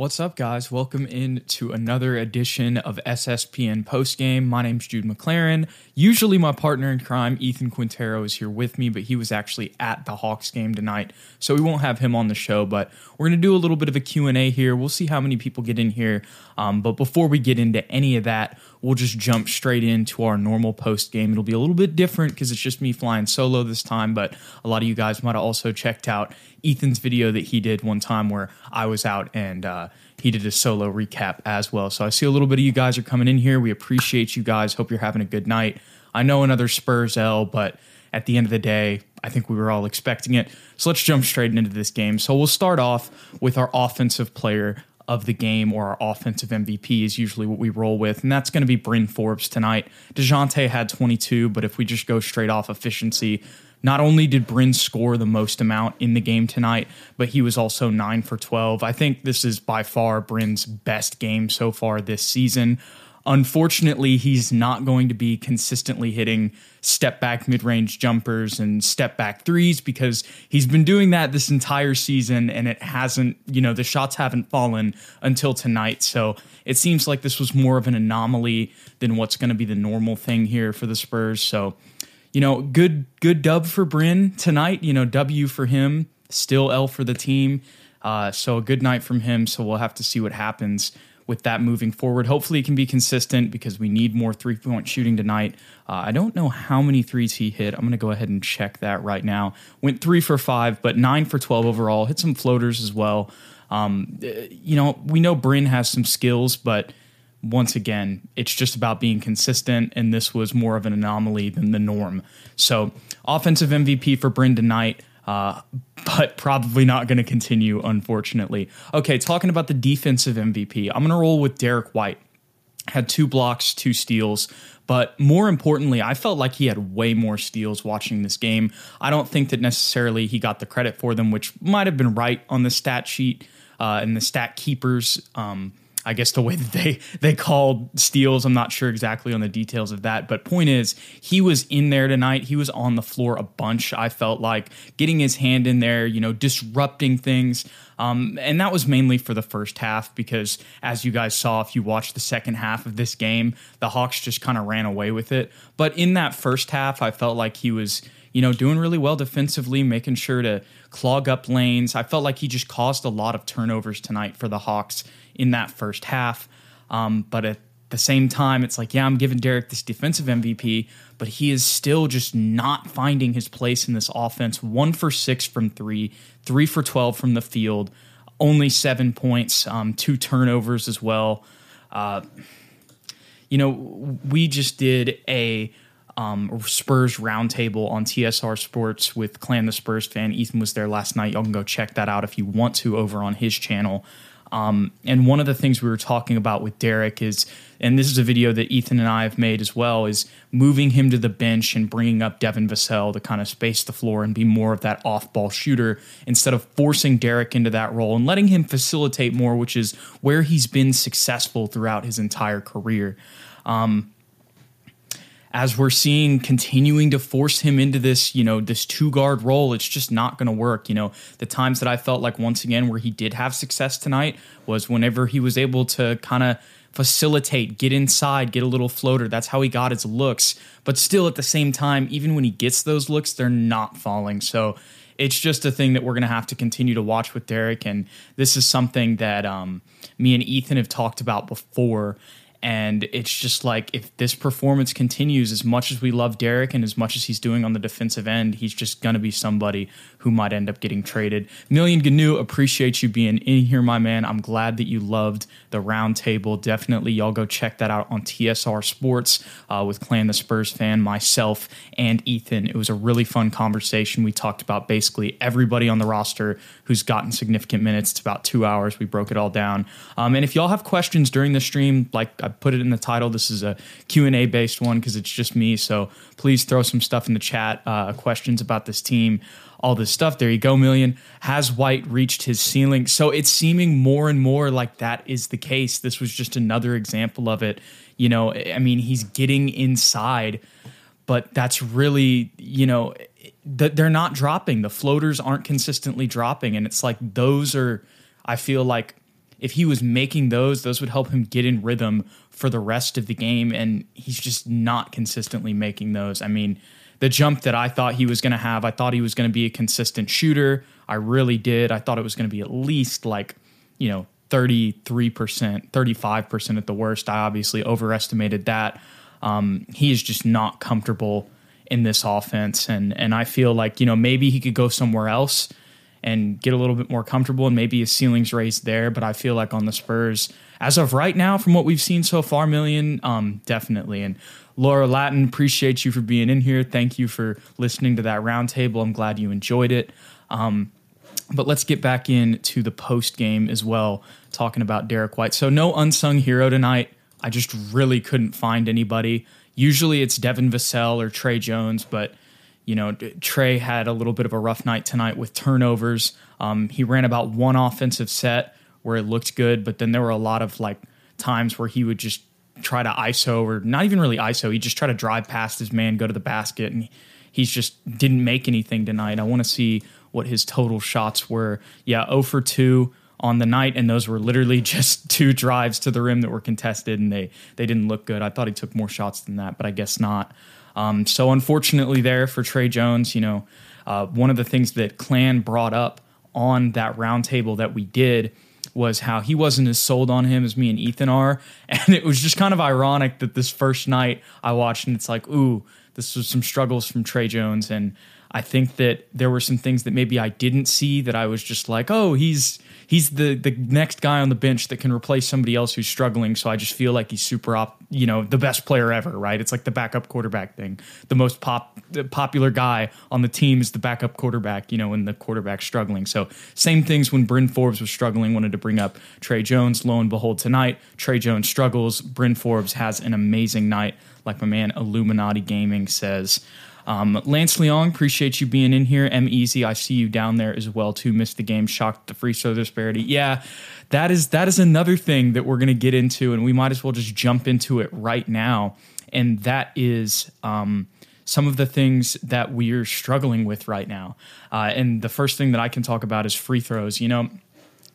What's up, guys? Welcome in to another edition of SSPN Postgame. My name's Jude McLaren. Usually, my partner in crime, Ethan Quintero, is here with me, but he was actually at the Hawks game tonight, so we won't have him on the show. But we're to do a little bit of a Q&A here. We'll see how many people get in here. Um, but before we get into any of that, we'll just jump straight into our normal post game. It'll be a little bit different because it's just me flying solo this time, but a lot of you guys might have also checked out Ethan's video that he did one time where I was out and uh, he did a solo recap as well. So I see a little bit of you guys are coming in here. We appreciate you guys. Hope you're having a good night. I know another Spurs L, but at the end of the day, I think we were all expecting it. So let's jump straight into this game. So we'll start off with our offensive player of the game or our offensive MVP is usually what we roll with, and that's going to be Bryn Forbes tonight. DeJounte had 22, but if we just go straight off efficiency, not only did Bryn score the most amount in the game tonight, but he was also 9 for 12. I think this is by far Bryn's best game so far this season. Unfortunately, he's not going to be consistently hitting step back mid range jumpers and step back threes because he's been doing that this entire season and it hasn't, you know, the shots haven't fallen until tonight. So it seems like this was more of an anomaly than what's going to be the normal thing here for the Spurs. So, you know, good good dub for Bryn tonight. You know, W for him, still L for the team. Uh, so a good night from him. So we'll have to see what happens with that moving forward. Hopefully, it can be consistent because we need more three point shooting tonight. Uh, I don't know how many threes he hit. I'm going to go ahead and check that right now. Went three for five, but nine for 12 overall. Hit some floaters as well. Um, you know, we know Bryn has some skills, but once again, it's just about being consistent, and this was more of an anomaly than the norm. So, offensive MVP for Bryn tonight. Uh, but probably not going to continue, unfortunately. Okay, talking about the defensive MVP, I'm going to roll with Derrick White. Had two blocks, two steals, but more importantly, I felt like he had way more steals watching this game. I don't think that necessarily he got the credit for them, which might have been right on the stat sheet uh, and the stat keepers. Um, I guess the way that they they called steals, I'm not sure exactly on the details of that, but point is, he was in there tonight. He was on the floor a bunch. I felt like getting his hand in there, you know, disrupting things. Um, and that was mainly for the first half because, as you guys saw, if you watched the second half of this game, the Hawks just kind of ran away with it. But in that first half, I felt like he was you know, doing really well defensively, making sure to clog up lanes. I felt like he just caused a lot of turnovers tonight for the Hawks in that first half. Um, but at the same time, it's like, yeah, I'm giving Derrick this defensive MVP, but he is still just not finding his place in this offense. One for six from three, three for 12 from the field, only seven points, um, two turnovers as well. Uh, you know, we just did a um, Spurs roundtable on TSR Sports with Clan the Spurs fan. Ethan was there last night. Y'all can go check that out if you want to over on his channel. Um, and one of the things we were talking about with Derrick is, and this is a video that Ethan and I have made as well, is moving him to the bench and bringing up Devin Vassell to kind of space the floor and be more of that off ball shooter instead of forcing Derrick into that role and letting him facilitate more, which is where he's been successful throughout his entire career. Um, as we're seeing continuing to force him into this, you know, this two guard role, it's just not going to work. You know, the times that I felt like once again where he did have success tonight was whenever he was able to kind of facilitate, get inside, get a little floater. That's how he got his looks. But still, at the same time, even when he gets those looks, they're not falling. So it's just a thing that we're going to have to continue to watch with Derrick. And this is something that um, me and Ethan have talked about before And it's just like if this performance continues, as much as we love Derrick and as much as he's doing on the defensive end, he's just going to be somebody who might end up getting traded. Million Gnu, appreciate you being in here, my man. I'm glad that you loved the roundtable. Definitely, y'all go check that out on TSR Sports uh, with Clan the Spurs fan, myself, and Ethan. It was a really fun conversation. We talked about basically everybody on the roster who's gotten significant minutes. It's about two hours. We broke it all down. Um, and if y'all have questions during the stream, like I put it in the title, this is a Q&A based one because it's just me. So please throw some stuff in the chat, uh, questions about this team, all this stuff. There you go, Million. Has White reached his ceiling? So it's seeming more and more like that is the case. This was just another example of it. You know, I mean, he's getting inside, but that's really, you know, they're not dropping. The floaters aren't consistently dropping. And it's like those are, I feel like if he was making those, those would help him get in rhythm for the rest of the game. And he's just not consistently making those. I mean, the jump that I thought he was going to have, I thought he was going to be a consistent shooter. I really did. I thought it was going to be at least like, you know, 33%, 35% at the worst. I obviously overestimated that. Um, he is just not comfortable in this offense. And, and I feel like, you know, maybe he could go somewhere else and get a little bit more comfortable and maybe his ceiling's raised there. But I feel like on the Spurs, as of right now, from what we've seen so far, million, um, definitely. And Laura Latin, appreciate you for being in here. Thank you for listening to that roundtable. I'm glad you enjoyed it. Um, but let's get back into the post game as well, talking about Derrick White. So no unsung hero tonight. I just really couldn't find anybody. Usually it's Devin Vassell or Tre Jones, but you know, Tre had a little bit of a rough night tonight with turnovers. Um, he ran about one offensive set where it looked good, but then there were a lot of like times where he would just try to ISO or not even really ISO. He just try to drive past his man, go to the basket, and he's just didn't make anything tonight. I want to see what his total shots were. Yeah, 0 for 2 on the night, and those were literally just two drives to the rim that were contested, and they they didn't look good. I thought he took more shots than that, but I guess not. Um, so unfortunately, there for Tre Jones, you know, uh, one of the things that Clan brought up on that roundtable that we did was how he wasn't as sold on him as me and Ethan are, and it was just kind of ironic that this first night I watched and it's like, ooh, this was some struggles from Tre Jones, and I think that there were some things that maybe I didn't see that I was just like, oh, he's he's the the next guy on the bench that can replace somebody else who's struggling. So I just feel like he's super op, you know, the best player ever, right? It's like the backup quarterback thing. The most pop the popular guy on the team is the backup quarterback, you know, when the quarterback's struggling. So same things when Bryn Forbes was struggling, wanted to bring up Tre Jones. Lo and behold, tonight Tre Jones struggles. Bryn Forbes has an amazing night, like my man Illuminati Gaming says. Um, Lance Leong, appreciate you being in here. M Easy, I see you down there as well too. Missed the game, shocked the free throw disparity. Yeah, that is that is another thing that we're to get into, and we might as well just jump into it right now. And that is um, some of the things that we're struggling with right now. Uh, and the first thing that I can talk about is free throws. You know,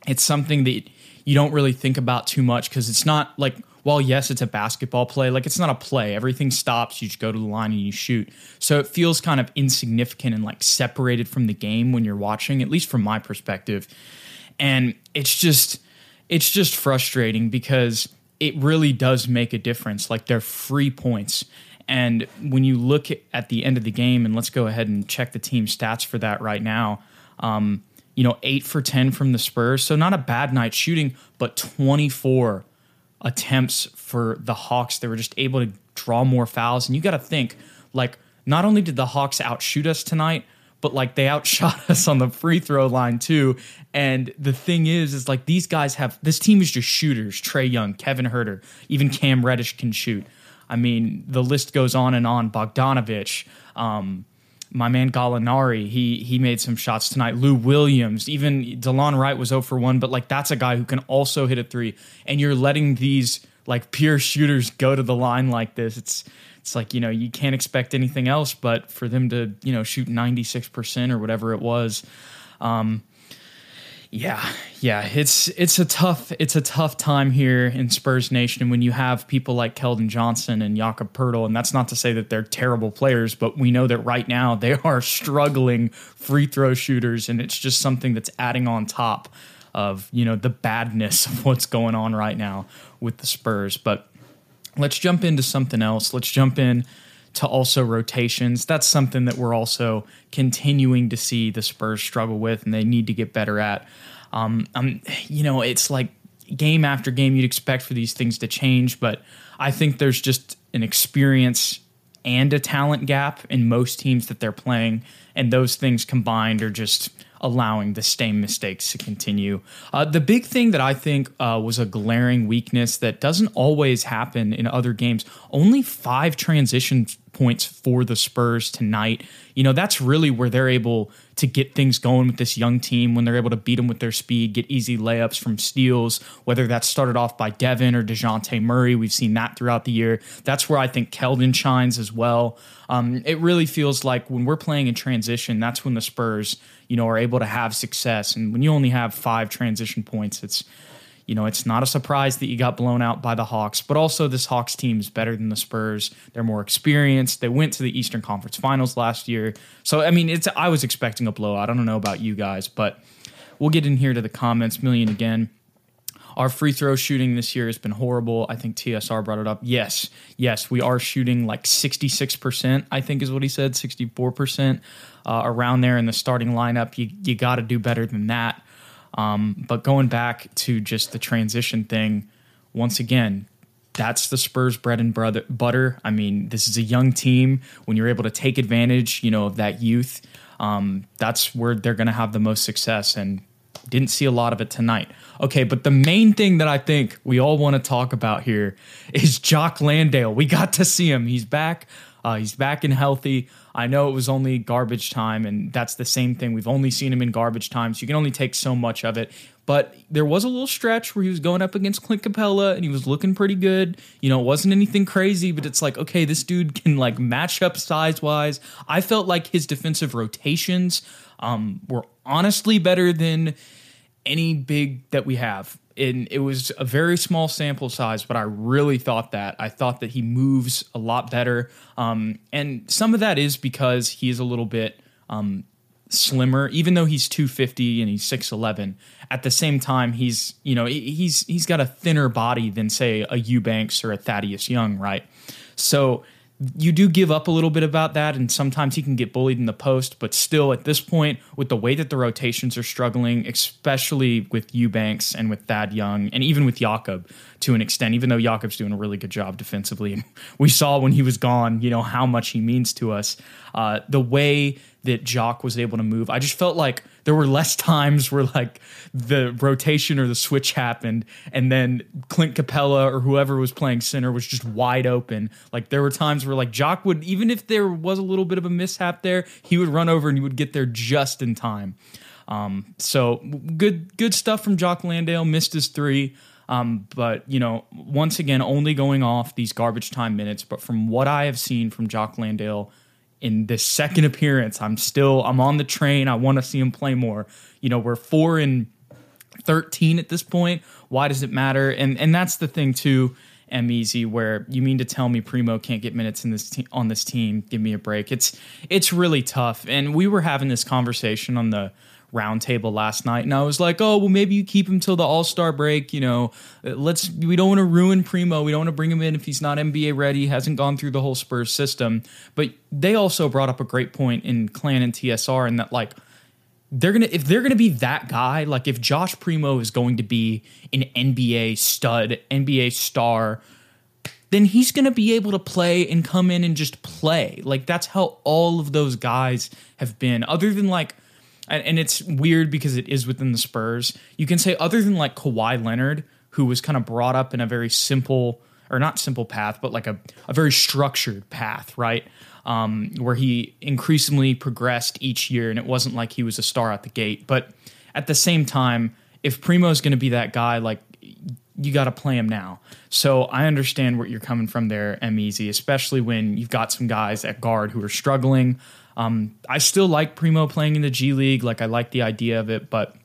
it's something that you don't really think about too much because it's not like while yes, it's a basketball play, like it's not a play. Everything stops. You just go to the line and you shoot. So it feels kind of insignificant and like separated from the game when you're watching, at least from my perspective. And it's just, it's just frustrating because it really does make a difference. Like they're free points. And when you look at the end of the game, and let's go ahead and check the team stats for that right now. Um, you know, eight for 10 from the Spurs. So not a bad night shooting, but 24 attempts for the Hawks. They were just able to draw more fouls. And you got to think, like, not only did the Hawks outshoot us tonight, but like they outshot us on the free throw line too. And the thing is, is like these guys have this team is just shooters. Trae Young, Kevin Huerter, even Cam Reddish can shoot. I mean, the list goes on and on. Bogdanovic, um, my man Gallinari, he he made some shots tonight. Lou Williams, even Delon Wright was 0 for 1, but like that's a guy who can also hit a three. And you're letting these like pure shooters go to the line like this. It's it's like, you know, you can't expect anything else but for them to, you know, shoot 96% or whatever it was. Um, yeah, yeah, it's it's a tough it's a tough time here in Spurs Nation when you have people like Keldon Johnson and Jakob Poeltl, and that's not to say that they're terrible players, but we know that right now they are struggling free throw shooters, and it's just something that's adding on top of you know the badness of what's going on right now with the Spurs. But let's jump into something else. Let's jump in to also rotations. That's something that we're also continuing to see the Spurs struggle with, and they need to get better at. Um, um, you know, it's like game after game, you'd expect for these things to change, but I think there's just an experience and a talent gap in most teams that they're playing, and those things combined are just allowing the same mistakes to continue. Uh, the big thing that I think uh, was a glaring weakness that doesn't always happen in other games only five transition points for the Spurs tonight. You know, that's really where they're able to get things going with this young team when they're able to beat them with their speed, get easy layups from steals, whether that's started off by Devin or DeJounte Murray. We've seen that throughout the year. That's where I think Keldon shines as well. Um, it really feels like when we're playing in transition, that's when the Spurs, you know, are able to have success. And when you only have five transition points, it's you know, it's not a surprise that you got blown out by the Hawks, but also this Hawks team is better than the Spurs. They're more experienced. They went to the Eastern Conference Finals last year. So, I mean, it's I was expecting a blowout. I don't know about you guys, but we'll get in here to the comments. Million again. Our free throw shooting this year has been horrible. I think TSR brought it up. Yes, yes, we are shooting like 66%, I think is what he said, 64% uh, around there in the starting lineup. You, you got to do better than that. Um, but going back to just the transition thing, once again, that's the Spurs bread and butter. I mean, this is a young team. When you're able to take advantage, you know, of that youth, um, that's where they're going to have the most success. And didn't see a lot of it tonight. Okay, but the main thing that I think we all want to talk about here is Jock Landale. We got to see him. He's back. Uh, he's back and healthy. I know it was only garbage time, and that's the same thing. We've only seen him in garbage time, so you can only take so much of it. But there was a little stretch where he was going up against Clint Capela and he was looking pretty good. You know, it wasn't anything crazy, but it's like, okay, this dude can like match up size wise. I felt like his defensive rotations um, were honestly better than any big that we have and it was a very small sample size, but I really thought that. I thought that he moves a lot better. Um, and some of that is because he is a little bit um, slimmer, even though he's 250 and he's 6'11. At the same time, he's, you know, he's he's got a thinner body than, say, a Eubanks or a Thaddeus Young, right? So you do give up a little bit about that, and sometimes he can get bullied in the post. But still, at this point, with the way that the rotations are struggling, especially with Eubanks and with Thad Young, and even with Jakob to an extent, even though Jakob's doing a really good job defensively, and we saw when he was gone, you know how much he means to us. Uh, the way that Jock was able to move. I just felt like there were less times where like the rotation or the switch happened and then Clint Capela or whoever was playing center was just wide open. Like there were times where like Jock would even if there was a little bit of a mishap there, he would run over and he would get there just in time. Um, so good good stuff from Jock Landale. Missed his three. Um, but you know, once again, only going off these garbage time minutes. But from what I have seen from Jock Landale in this second appearance. I'm still I'm on the train. I want to see him play more. You know, we're four and thirteen at this point. Why does it matter? And and that's the thing too. M easy where you mean to tell me Primo can't get minutes in this te- on this team? Give me a break. It's it's really tough. And we were having this conversation on the roundtable last night, and I was like, oh well, maybe you keep him till the All Star break. You know, let's we don't want to ruin Primo. We don't want to bring him in if he's not NBA ready, hasn't gone through the whole Spurs system. But they also brought up a great point in Clan and TSR, and that like they're gonna if they're gonna be that guy, like if Josh Primo is going to be an NBA stud, NBA star, then he's gonna be able to play and come in and just play. Like that's how all of those guys have been. Other than like and it's weird because it is within the Spurs. You can say other than like Kawhi Leonard, who was kind of brought up in a very simple or not simple path, but like a, a very structured path, right? Um, where he increasingly progressed each year, and it wasn't like he was a star at the gate. But at the same time, if Primo is going to be that guy, like you got to play him now. So I understand where you're coming from there, M Easy, especially when you've got some guys at guard who are struggling. Um, I still like Primo playing in the G League. Like I like the idea of it, but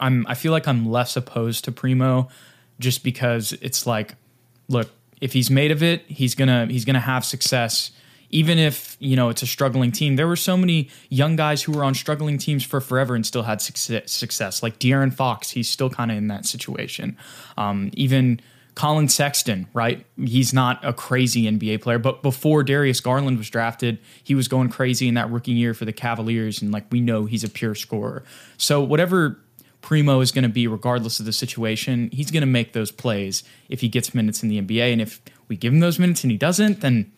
I'm I feel like I'm less opposed to Primo just because it's like, look, if he's made of it, he's gonna he's gonna have success. Even if you know it's a struggling team, there were so many young guys who were on struggling teams for forever and still had success. Like De'Aaron Fox, he's still kind of in that situation. Um, even Collin Sexton, right? He's not a crazy NBA player, but before Darius Garland was drafted, he was going crazy in that rookie year for the Cavaliers, and like we know he's a pure scorer. So whatever Primo is going to be, regardless of the situation, he's going to make those plays if he gets minutes in the NBA, and if we give him those minutes and he doesn't, then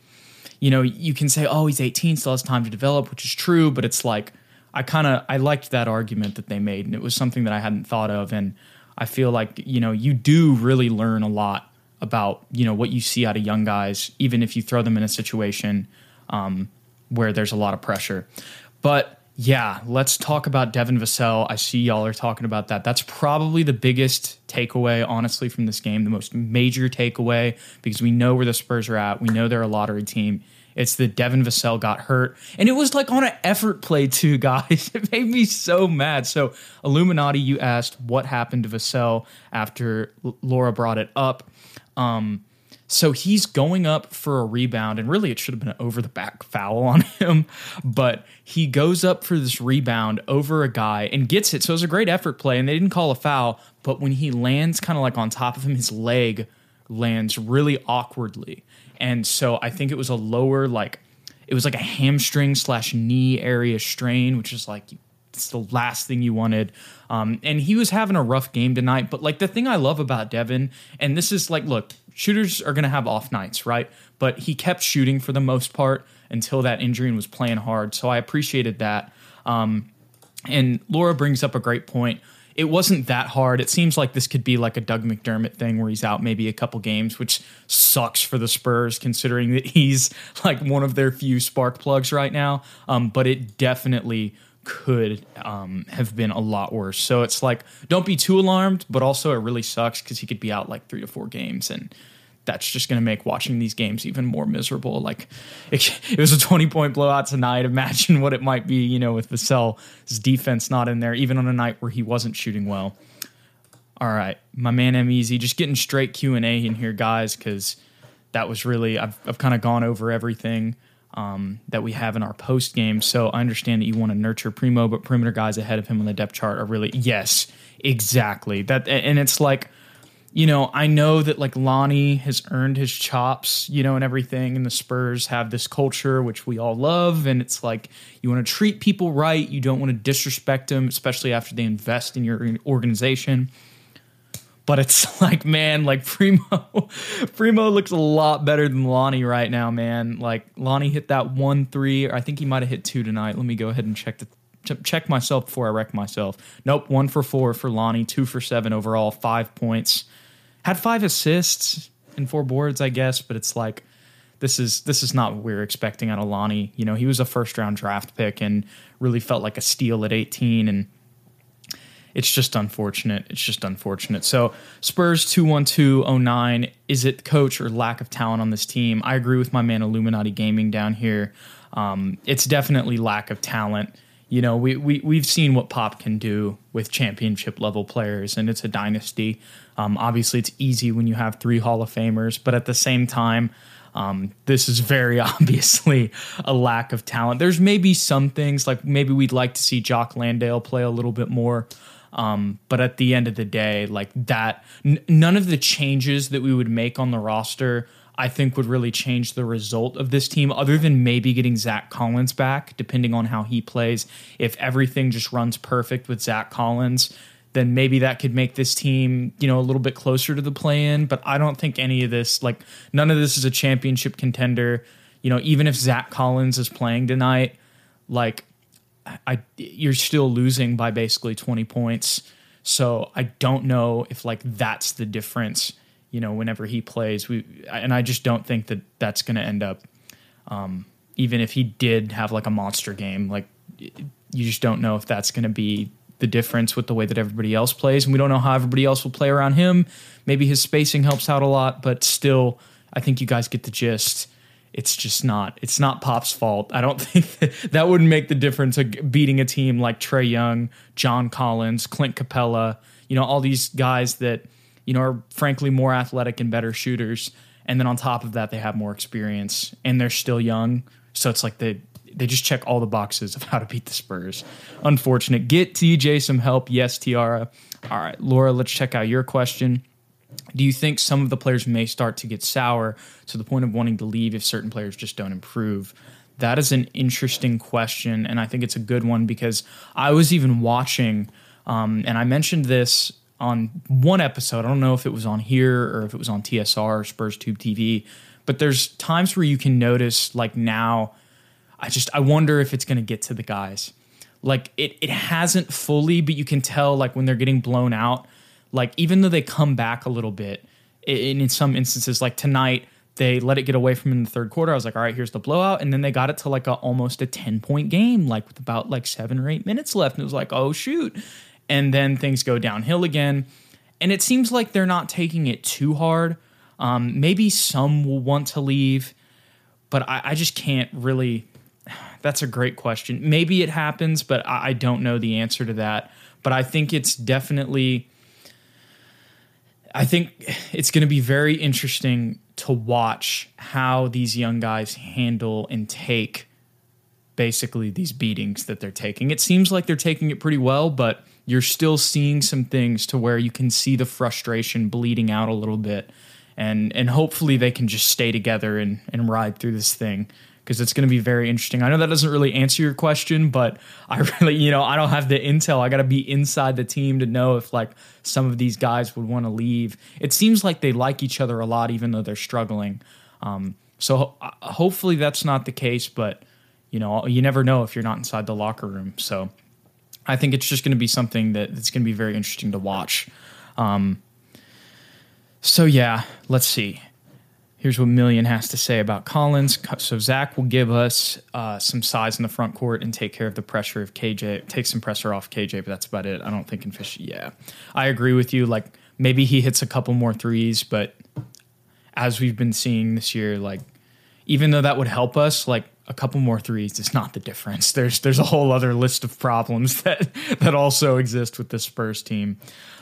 you know you can say, oh, he's 18, still has time to develop, which is true, but it's like I kind of I liked that argument that they made, and it was something that I hadn't thought of, and I feel like you know you do really learn a lot about you know what you see out of young guys, even if you throw them in a situation um, where there's a lot of pressure. But yeah, let's talk about Devin Vassell. I see y'all are talking about that. That's probably the biggest takeaway, honestly, from this game, the most major takeaway, because we know where the Spurs are at. We know they're a lottery team. It's that Devin Vassell got hurt. And it was like on an effort play, too, guys. It made me so mad. So, Illuminati, you asked what happened to Vassell after Laura brought it up. Um, so he's going up for a rebound, and really it should have been an over the back foul on him. But he goes up for this rebound over a guy and gets it. So it was a great effort play, and they didn't call a foul. But when he lands kind of like on top of him, his leg lands really awkwardly. And so I think it was a lower, like, it was like a hamstring slash knee area strain, which is like, it's the last thing you wanted. Um, and he was having a rough game tonight. But like the thing I love about Devin, and this is like, look, shooters are going to have off nights, right? But he kept shooting for the most part until that injury and was playing hard. So I appreciated that. Um, and Laura brings up a great point it wasn't that hard. It seems like this could be like a Doug McDermott thing where he's out maybe a couple games, which sucks for the Spurs considering that he's like one of their few spark plugs right now. Um, but it definitely could um, have been a lot worse. So it's like, don't be too alarmed, but also it really sucks because he could be out like three to four games and that's just going to make watching these games even more miserable. Like it, it, was a 20 point blowout tonight. Imagine what it might be, you know, with Vassell's defense not in there, even on a night where he wasn't shooting well. All right, my man M Easy, just getting straight Q and A in here, guys, because that was really I've I've kind of gone over everything um, that we have in our post game. So I understand that you want to nurture Primo, but perimeter guys ahead of him on the depth chart are really yes, exactly that, and it's like you know, I know that like Lonnie has earned his chops, you know, and everything, and the Spurs have this culture which we all love, and it's like you want to treat people right, you don't want to disrespect them, especially after they invest in your organization. But it's like, man, like Primo, Primo looks a lot better than Lonnie right now, man. Like Lonnie hit that one three, I think he might have hit two tonight. Let me go ahead and check the check myself before I wreck myself. Nope, one for four for Lonnie, two for seven overall, five points had five assists and four boards, I guess, but it's like this is this is not what we were expecting out of Lonnie. You know, he was a first round draft pick and really felt like a steal at 18 and it's just unfortunate. It's just unfortunate. So Spurs 21209, is it coach or lack of talent on this team? I agree with my man Illuminati Gaming down here. Um, it's definitely lack of talent you know, we, we, we've seen what Pop can do with championship level players, and it's a dynasty. Um, obviously, it's easy when you have three Hall of Famers, but at the same time, um, this is very obviously a lack of talent. There's maybe some things like maybe we'd like to see Jock Landale play a little bit more. Um, but at the end of the day, like that, n- none of the changes that we would make on the roster I think would really change the result of this team, other than maybe getting Zach Collins back, depending on how he plays. If everything just runs perfect with Zach Collins, then maybe that could make this team, you know, a little bit closer to the play in. But I don't think any of this, like, none of this is a championship contender. You know, even if Zach Collins is playing tonight, like, I you're still losing by basically 20 points. So I don't know if like that's the difference you know, whenever he plays. We and I just don't think that that's going to end up. Um, even if he did have like a monster game, like you just don't know if that's going to be the difference with the way that everybody else plays, and we don't know how everybody else will play around him. Maybe his spacing helps out a lot, but still, I think you guys get the gist. It's just not. It's not Pop's fault. I don't think that, that wouldn't make the difference of beating a team like Trae Young, John Collins, Clint Capela. You know, all these guys that you know, are frankly more athletic and better shooters. And then on top of that, they have more experience and they're still young. So it's like they they just check all the boxes of how to beat the Spurs. Unfortunate. Get TJ some help. Yes, Tiara. All right, Laura, let's check out your question. do you think some of the players may start to get sour to the point of wanting to leave if certain players just don't improve? That is an interesting question, and I think it's a good one because I was even watching, um, and I mentioned this on one episode. I don't know if it was on here or if it was on TSR or Spurs Tube TV, but there's times where you can notice, like now, I just I wonder if it's going to get to the guys. Like it it hasn't fully, but you can tell like when they're getting blown out. Like even though they come back a little bit, in, in some instances, like tonight they let it get away from in the third quarter. I was like, all right, here's the blowout, and then they got it to like a almost a ten point game, like with about like seven or eight minutes left, and it was like, oh shoot, and then things go downhill again, and it seems like they're not taking it too hard. Um, maybe some will want to leave, but I, I just can't really. That's a great question. Maybe it happens, but I, I don't know the answer to that. But I think it's definitely. I think it's going to be very interesting to watch how these young guys handle and take basically these beatings that they're taking. It seems like they're taking it pretty well, but you're still seeing some things to where you can see the frustration bleeding out a little bit. And and hopefully they can just stay together and, and ride through this thing because it's going to be very interesting. I know that doesn't really answer your question, but I really, you know, I don't have the intel. I got to be inside the team to know if like some of these guys would want to leave. It seems like they like each other a lot, even though they're struggling. Um, so ho- hopefully that's not the case, but you know, you never know if you're not inside the locker room. So I think it's just going to be something that it's going to be very interesting to watch. Um, so yeah, let's see. Here's what Million has to say about Collins. So Zach will give us uh, some size in the front court and take care of the pressure of KJ, take some pressure off KJ, but that's about it. I don't think in Fish. Yeah, I agree with you. Like maybe he hits a couple more threes, but as we've been seeing this year, like even though that would help us, like a couple more threes is not the difference. There's there's a whole other list of problems that that also exist with the Spurs team.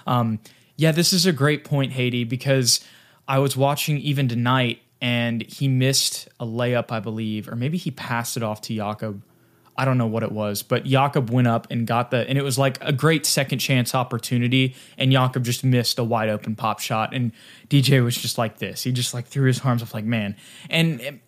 Um, yeah, this is a great point, Haiti, because I was watching even tonight and he missed a layup, I believe, or maybe he passed it off to Jakob. I don't know what it was, but Jakob went up and got the, and it was like a great second chance opportunity. And Jakob just missed a wide open pop shot. And DJ was just like this. He just like threw his arms up, like, man. And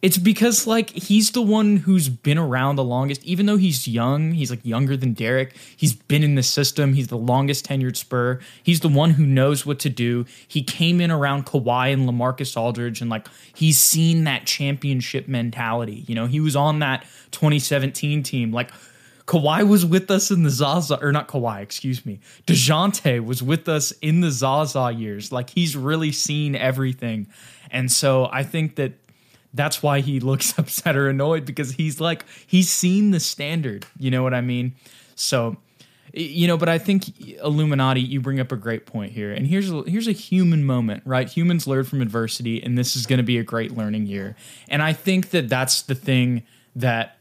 it's because like he's the one who's been around the longest, even though he's young. He's like younger than Derrick. He's been in the system. He's the longest tenured Spur. He's the one who knows what to do. He came in around Kawhi and Lamarcus Aldridge, and like he's seen that championship mentality. You know, he was on that 2017 team. Like Kawhi was with us in the Zaza, or not Kawhi, excuse me. DeJounte was with us in the Zaza years. Like he's really seen everything. And so I think that that's why he looks upset or annoyed because he's like he's seen the standard you know what i mean? So you know but i think illuminati you bring up a great point here and here's a, here's a human moment right? Humans learn from adversity and this is going to be a great learning year. And i think that that's the thing that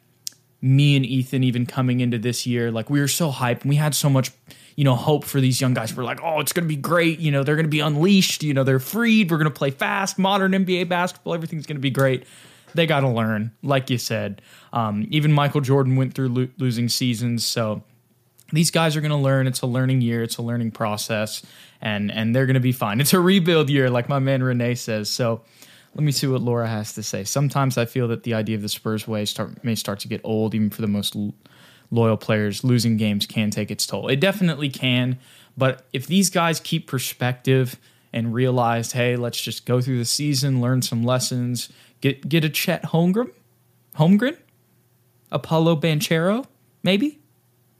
me and ethan even coming into this year like we were so hyped and we had so much you know, hope for these young guys. We're like, oh, it's going to be great. You know, they're going to be unleashed. You know, they're freed. We're going to play fast, modern NBA basketball. Everything's going to be great. They got to learn, like you said. Um, even Michael Jordan went through lo- losing seasons. So these guys are going to learn. It's a learning year. It's a learning process, and and they're going to be fine. It's a rebuild year, like my man Renee says. So. Let me see what Laura has to say. Sometimes I feel that the idea of the Spurs way start, may start to get old, even for the most loyal players, losing games can take its toll. It definitely can. But if these guys keep perspective and realize, hey, let's just go through the season, learn some lessons, get get a Chet Holmgren, Holmgren, Paolo Banchero, maybe.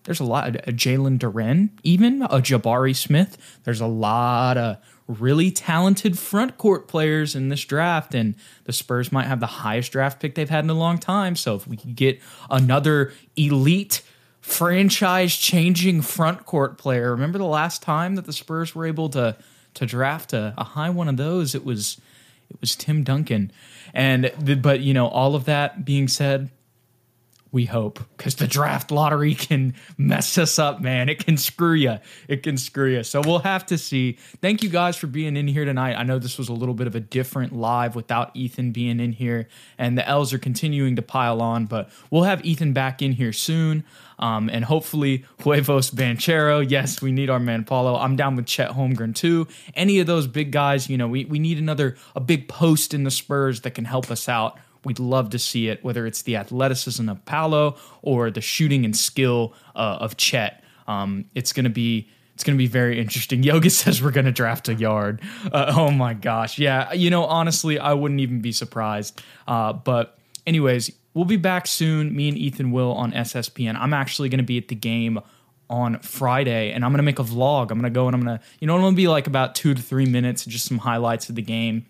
There's a lot, a Jalen Duren, even a Jabari Smith. There's a lot of really talented front court players in this draft, and the Spurs might have the highest draft pick they've had in a long time. So if we could get another elite franchise changing front court player, remember the last time that the Spurs were able to to draft a, a high one of those? It was it was Tim Duncan, and the, but you know all of that being said, we hope because the draft lottery can mess us up man. It can screw you it can screw you so we'll have to see. Thank you guys for being in here tonight. I know this was a little bit of a different live without ethan being in here and the l's are continuing to pile on but we'll have ethan back in here soon um, and hopefully huevos banchero. Yes we need our man paolo. I'm down with chet holmgren too. Any of those big guys you know we, we need another a big post in the spurs that can help us out We'd love to see it, whether it's the athleticism of Paolo or the shooting and skill uh, of Chet. Um, it's going to be it's going to be very interesting. Yoga says we're going to draft a yard. Uh, oh my gosh, yeah. You know, honestly, I wouldn't even be surprised. Uh, but anyways, we'll be back soon. Me and Ethan will on SSPN. I'm actually going to be at the game on Friday and I'm going to make a vlog. I'm going to go and I'm going to, you know, it's going to be like about two to three minutes, just some highlights of the game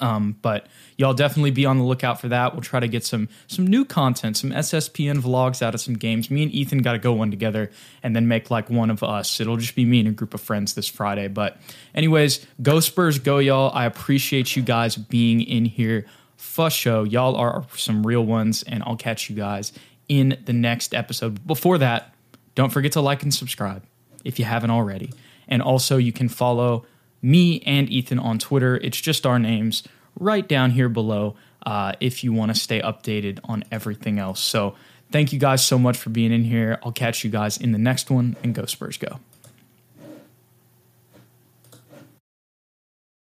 um, but y'all definitely be on the lookout for that. We'll try to get some some new content, some SSPN vlogs out of some games. Me and Ethan got to go one together and then make like one of us. It'll just be me and a group of friends this Friday. But anyways, go Spurs, go y'all. I appreciate you guys being in here. Fuss show, y'all are some real ones, and I'll catch you guys in the next episode. Before that, don't forget to like and subscribe if you haven't already, and also you can follow me and Ethan on Twitter. It's just our names right down here below uh, if you want to stay updated on everything else. So thank you guys so much for being in here. I'll catch you guys in the next one, and go Spurs go.